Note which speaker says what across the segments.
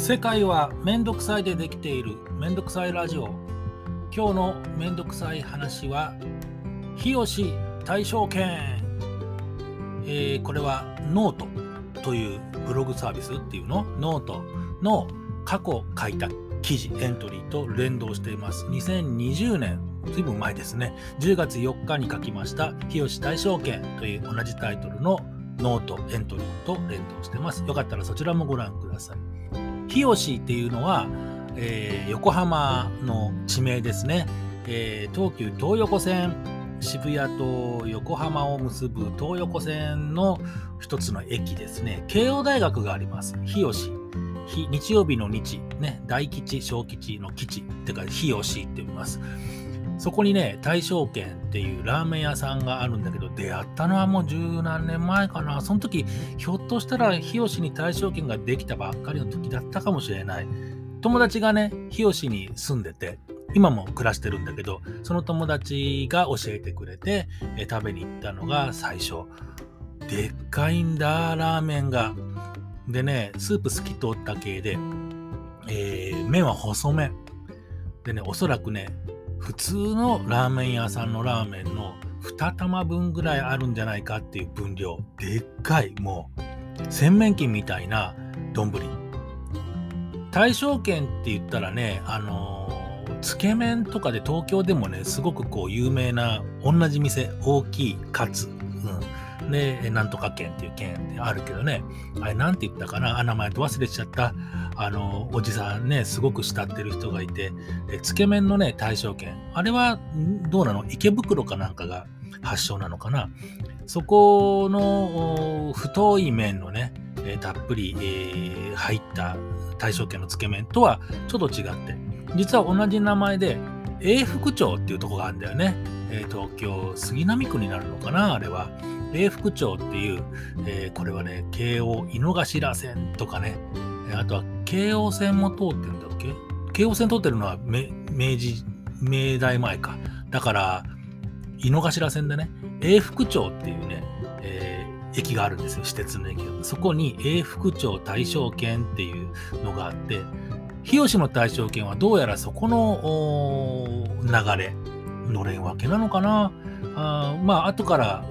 Speaker 1: 世界はめんどくさいでできているめんどくさいラジオ。今日のめんどくさい話は日吉大勝軒、えー、これはノートというブログサービスっていうの？ノートの過去書いた記事エントリーと連動しています。2020年ずいぶん前ですね。10月4日に書きました日吉大勝軒という同じタイトルのノートエントリーと連動してます。よかったらそちらもご覧ください。日吉っていうのは、えー、横浜の地名ですね、えー、東急東横線渋谷と横浜を結ぶ東横線の一つの駅ですね。慶応大学があります。日吉。日曜日の日。ね。大吉小吉の吉ってか日吉って言います。そこにね、大正軒っていうラーメン屋さんがあるんだけど、出会ったのはもう十何年前かな。その時、ひょっとしたら日吉に大正軒ができたばっかりの時だったかもしれない。友達がね、日吉に住んでて、今も暮らしてるんだけど、その友達が教えてくれて、え食べに行ったのが最初。でっかいんだ、ラーメンが。でね、スープ透き通った系で、えー、麺は細麺。でね、おそらくね、普通のラーメン屋さんのラーメンの2玉分ぐらいあるんじゃないかっていう分量。でっかい。もう。洗面器みたいな丼。大正軒って言ったらねあのー、つけ麺とかで東京でもねすごくこう有名な同じ店大きいカツ、うん、でなんとか県っていう県ってあるけどね。あれなんて言ったかな？あ名前と忘れちゃった。あの、おじさんね、すごく慕ってる人がいて、えつけ麺のね、大正軒。あれは、どうなの？池袋かなんかが発祥なのかな？そこの太い麺のね、えたっぷり、えー、入った大正軒のつけ麺とはちょっと違って、実は同じ名前で、永福町っていうとこがあるんだよね。えー、東京杉並区になるのかな？あれは。永福町っていう、えー、これはね、京王井の頭線とかね、あとは京王線も通ってるんだっけ？京王線通ってるのは明治、明大前か。だから、井の頭線でね、永福町っていうね、えー、駅があるんですよ、私鉄の駅が。そこに永福町大正圏っていうのがあって、日吉の大正圏はどうやらそこの流れ、のれんわけなのかなあまあ後から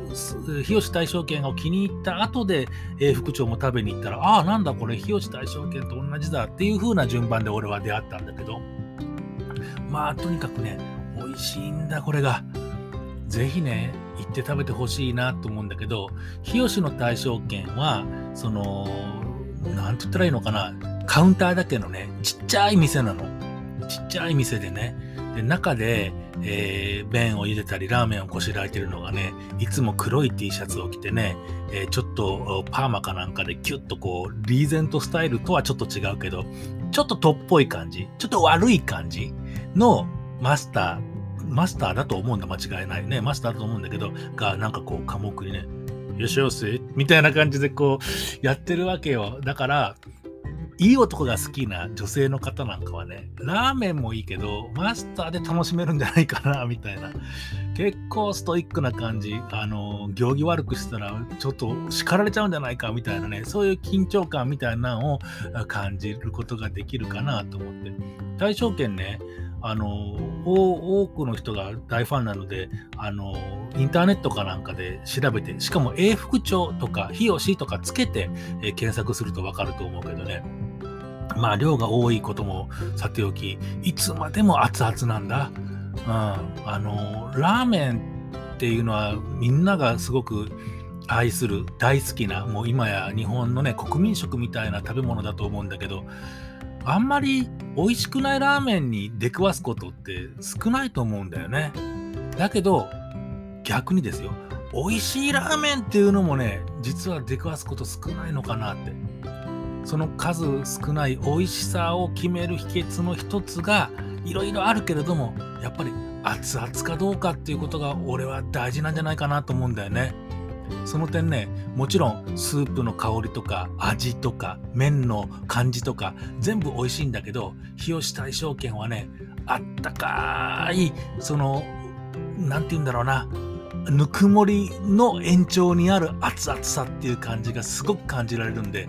Speaker 1: 日吉大正軒を気に入った後で、えー、副長も食べに行ったらああなんだこれ日吉大正軒と同じだっていう風な順番で俺は出会ったんだけど。まあとにかくね美味しいんだこれが。ぜひね行って食べてほしいなと思うんだけど日吉の大正軒はその何て言ったらいいのかなカウンターだけのねちっちゃい店なの。ちっちゃい店でね。で中でえー、麺を茹でたりラーメンをこしらえてるのがねいつも黒い T シャツを着てね、えー、ちょっとパーマかなんかでキュッとこうリーゼントスタイルとはちょっと違うけどちょっとトっぽい感じちょっと悪い感じのマスターマスターだと思うんだ間違いない。ねマスターだと思うんだけどがなんかこう寡黙にねよしよしみたいな感じでこうやってるわけよ。だからいい男が好きな女性の方なんかはね、ラーメンもいいけど、マスターで楽しめるんじゃないかな、みたいな。結構ストイックな感じ、あの、行儀悪くしたら、ちょっと叱られちゃうんじゃないか、みたいなね、そういう緊張感みたいなのを感じることができるかなと思って。大正圏ね、あの多くの人が大ファンなのであのインターネットかなんかで調べてしかも永福町とか日吉とかつけて、え検索すると分かると思うけどねまあ量が多いこともさておき、いつまでも熱々なんだ。うん。あの、ラーメンっていうのはみんながすごく愛する大好きな、もう今や日本のね、国民食みたいな食べ物だと思うんだけど、あんまり美味しくないラーメンに出くわすことって少ないと思うんだよね。だけど、逆にですよ、美味しいラーメンっていうのもね、実は出くわすこと少ないのかなって。その数少ない美味しさを決める秘訣の一つがいろいろあるけれどもやっぱり熱々かどうかっていうことが俺は大事なんじゃないかなと思うんだよね。その点ねもちろんスープの香りとか味とか麺の感じとか全部美味しいんだけど日吉大正軒はねあったかいその何て言うんだろうなぬくもりの延長にある熱々さっていう感じがすごく感じられるんで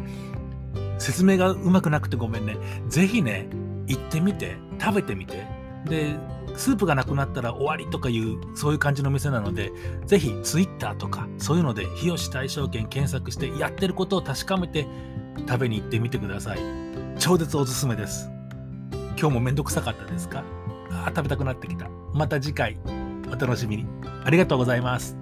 Speaker 1: 説明がうまくなくてごめんね。ぜひね、行ってみて、食べてみて。で、スープがなくなったら終わりとかいう、そういう感じの店なので、ぜひ Twitter とか、そういうので、日吉大賞券検索して、やってることを確かめて、食べに行ってみてください。超絶おすすめです。今日もめんどくさかったですか？あ食べたくなってきた。また次回、お楽しみに。ありがとうございます。